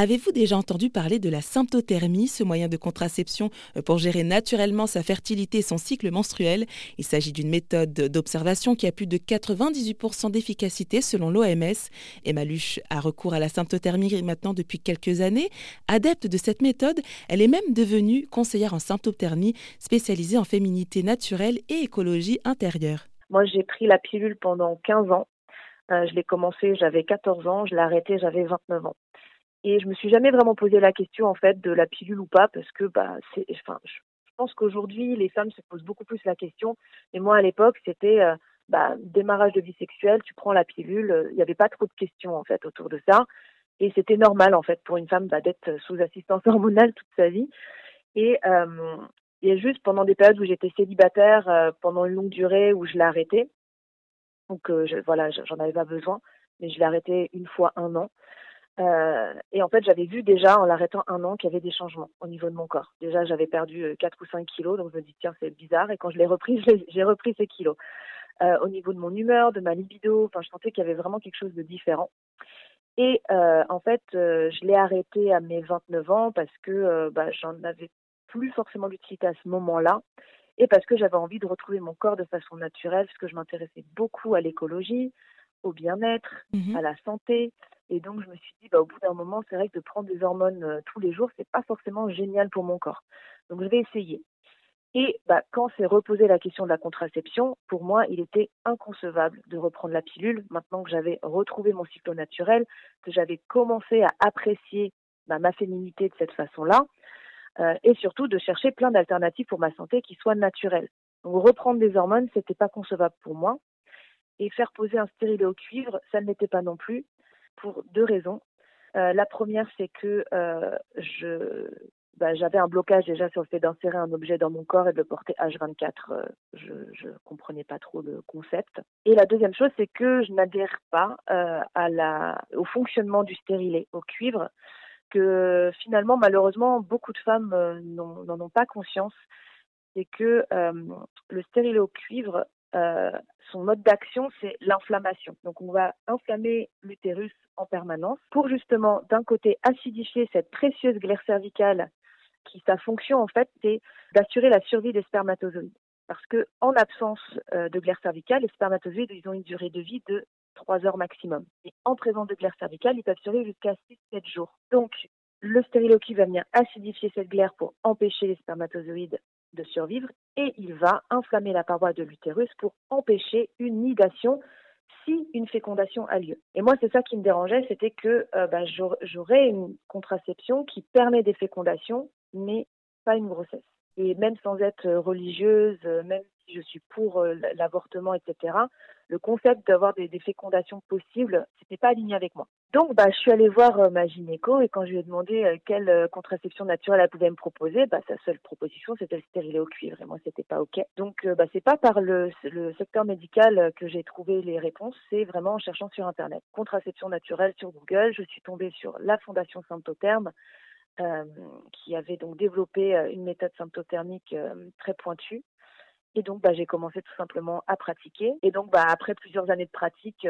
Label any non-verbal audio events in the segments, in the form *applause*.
Avez-vous déjà entendu parler de la symptothermie, ce moyen de contraception euh, pour gérer naturellement sa fertilité et son cycle menstruel? Il s'agit d'une méthode d'observation qui a plus de 98% d'efficacité selon l'OMS. Emma Luche a recours à la symptothermie maintenant depuis quelques années. Adepte de cette méthode, elle est même devenue conseillère en symptothermie spécialisée en féminité naturelle et écologie intérieure. Moi, j'ai pris la pilule pendant 15 ans. Euh, je l'ai commencé, j'avais 14 ans, je l'ai arrêté, j'avais 29 ans. Et je me suis jamais vraiment posé la question en fait de la pilule ou pas parce que bah c'est enfin je pense qu'aujourd'hui les femmes se posent beaucoup plus la question. Et moi à l'époque c'était euh, bah, démarrage de vie sexuelle, tu prends la pilule, il n'y avait pas trop de questions en fait autour de ça. Et c'était normal en fait pour une femme bah, d'être sous assistance *laughs* hormonale toute sa vie. Et euh, et juste pendant des périodes où j'étais célibataire euh, pendant une longue durée où je l'ai arrêté donc euh, voilà j'en avais pas besoin mais je l'ai arrêté une fois un an euh, et en fait, j'avais vu déjà en l'arrêtant un an qu'il y avait des changements au niveau de mon corps. Déjà, j'avais perdu 4 euh, ou 5 kilos, donc je me dis tiens, c'est bizarre. Et quand je l'ai repris, j'ai repris ces kilos. Euh, au niveau de mon humeur, de ma libido, enfin, je sentais qu'il y avait vraiment quelque chose de différent. Et euh, en fait, je l'ai arrêté à mes 29 ans parce que bah, j'en avais plus forcément l'utilité à ce moment-là et parce que j'avais envie de retrouver mon corps de façon naturelle, parce que je m'intéressais beaucoup à l'écologie, au bien-être, mmh à la santé. Et donc, je me suis dit, bah, au bout d'un moment, c'est vrai que de prendre des hormones euh, tous les jours, c'est pas forcément génial pour mon corps. Donc, je vais essayer. Et bah, quand s'est reposé la question de la contraception, pour moi, il était inconcevable de reprendre la pilule maintenant que j'avais retrouvé mon cycle naturel, que j'avais commencé à apprécier bah, ma féminité de cette façon-là, euh, et surtout de chercher plein d'alternatives pour ma santé qui soient naturelles. Donc, reprendre des hormones, c'était pas concevable pour moi. Et faire poser un stérilet au cuivre, ça ne l'était pas non plus pour deux raisons. Euh, la première, c'est que euh, bah, j'avais un blocage déjà sur le fait d'insérer un objet dans mon corps et de le porter H24. Euh, je ne comprenais pas trop le concept. Et la deuxième chose, c'est que je n'adhère pas au fonctionnement du stérilet au cuivre, que finalement, malheureusement, beaucoup de femmes n'en ont pas conscience. C'est que le stérilet au cuivre euh, son mode d'action, c'est l'inflammation. Donc on va inflammer l'utérus en permanence pour justement d'un côté acidifier cette précieuse glaire cervicale qui sa fonction en fait c'est d'assurer la survie des spermatozoïdes. Parce que en absence euh, de glaire cervicale, les spermatozoïdes ils ont une durée de vie de 3 heures maximum. Et en présence de glaire cervicale, ils peuvent survivre jusqu'à 6-7 jours. Donc le stériloquie va venir acidifier cette glaire pour empêcher les spermatozoïdes de survivre et il va inflammer la paroi de l'utérus pour empêcher une nidation si une fécondation a lieu. Et moi, c'est ça qui me dérangeait, c'était que euh, bah, j'aurais une contraception qui permet des fécondations, mais pas une grossesse. Et même sans être religieuse, même si je suis pour euh, l'avortement, etc., le concept d'avoir des, fécondations possibles, c'était pas aligné avec moi. Donc, bah, je suis allée voir euh, ma gynéco et quand je lui ai demandé euh, quelle euh, contraception naturelle elle pouvait me proposer, bah, sa seule proposition c'était le stérilet au cuivre et moi c'était pas ok. Donc, bah, c'est pas par le, le secteur médical que j'ai trouvé les réponses, c'est vraiment en cherchant sur internet. Contraception naturelle sur Google, je suis tombée sur la Fondation Symptotherme. Qui avait donc développé une méthode symptothermique très pointue et donc, bah, j'ai commencé tout simplement à pratiquer. Et donc, bah, après plusieurs années de pratique,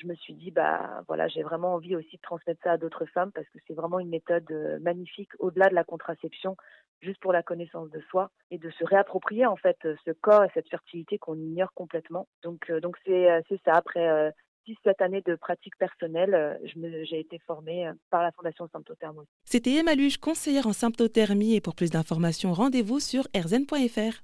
je me suis dit, bah, voilà, j'ai vraiment envie aussi de transmettre ça à d'autres femmes parce que c'est vraiment une méthode euh, magnifique au-delà de la contraception, juste pour la connaissance de soi et de se réapproprier en fait ce corps et cette fertilité qu'on ignore complètement. Donc, euh, donc c'est ça. Après 6-7 années de pratique personnelle, j'ai été formée par la Fondation Symptothermie. C'était Emma Luge, conseillère en symptothermie et pour plus d'informations, rendez-vous sur rzn.fr.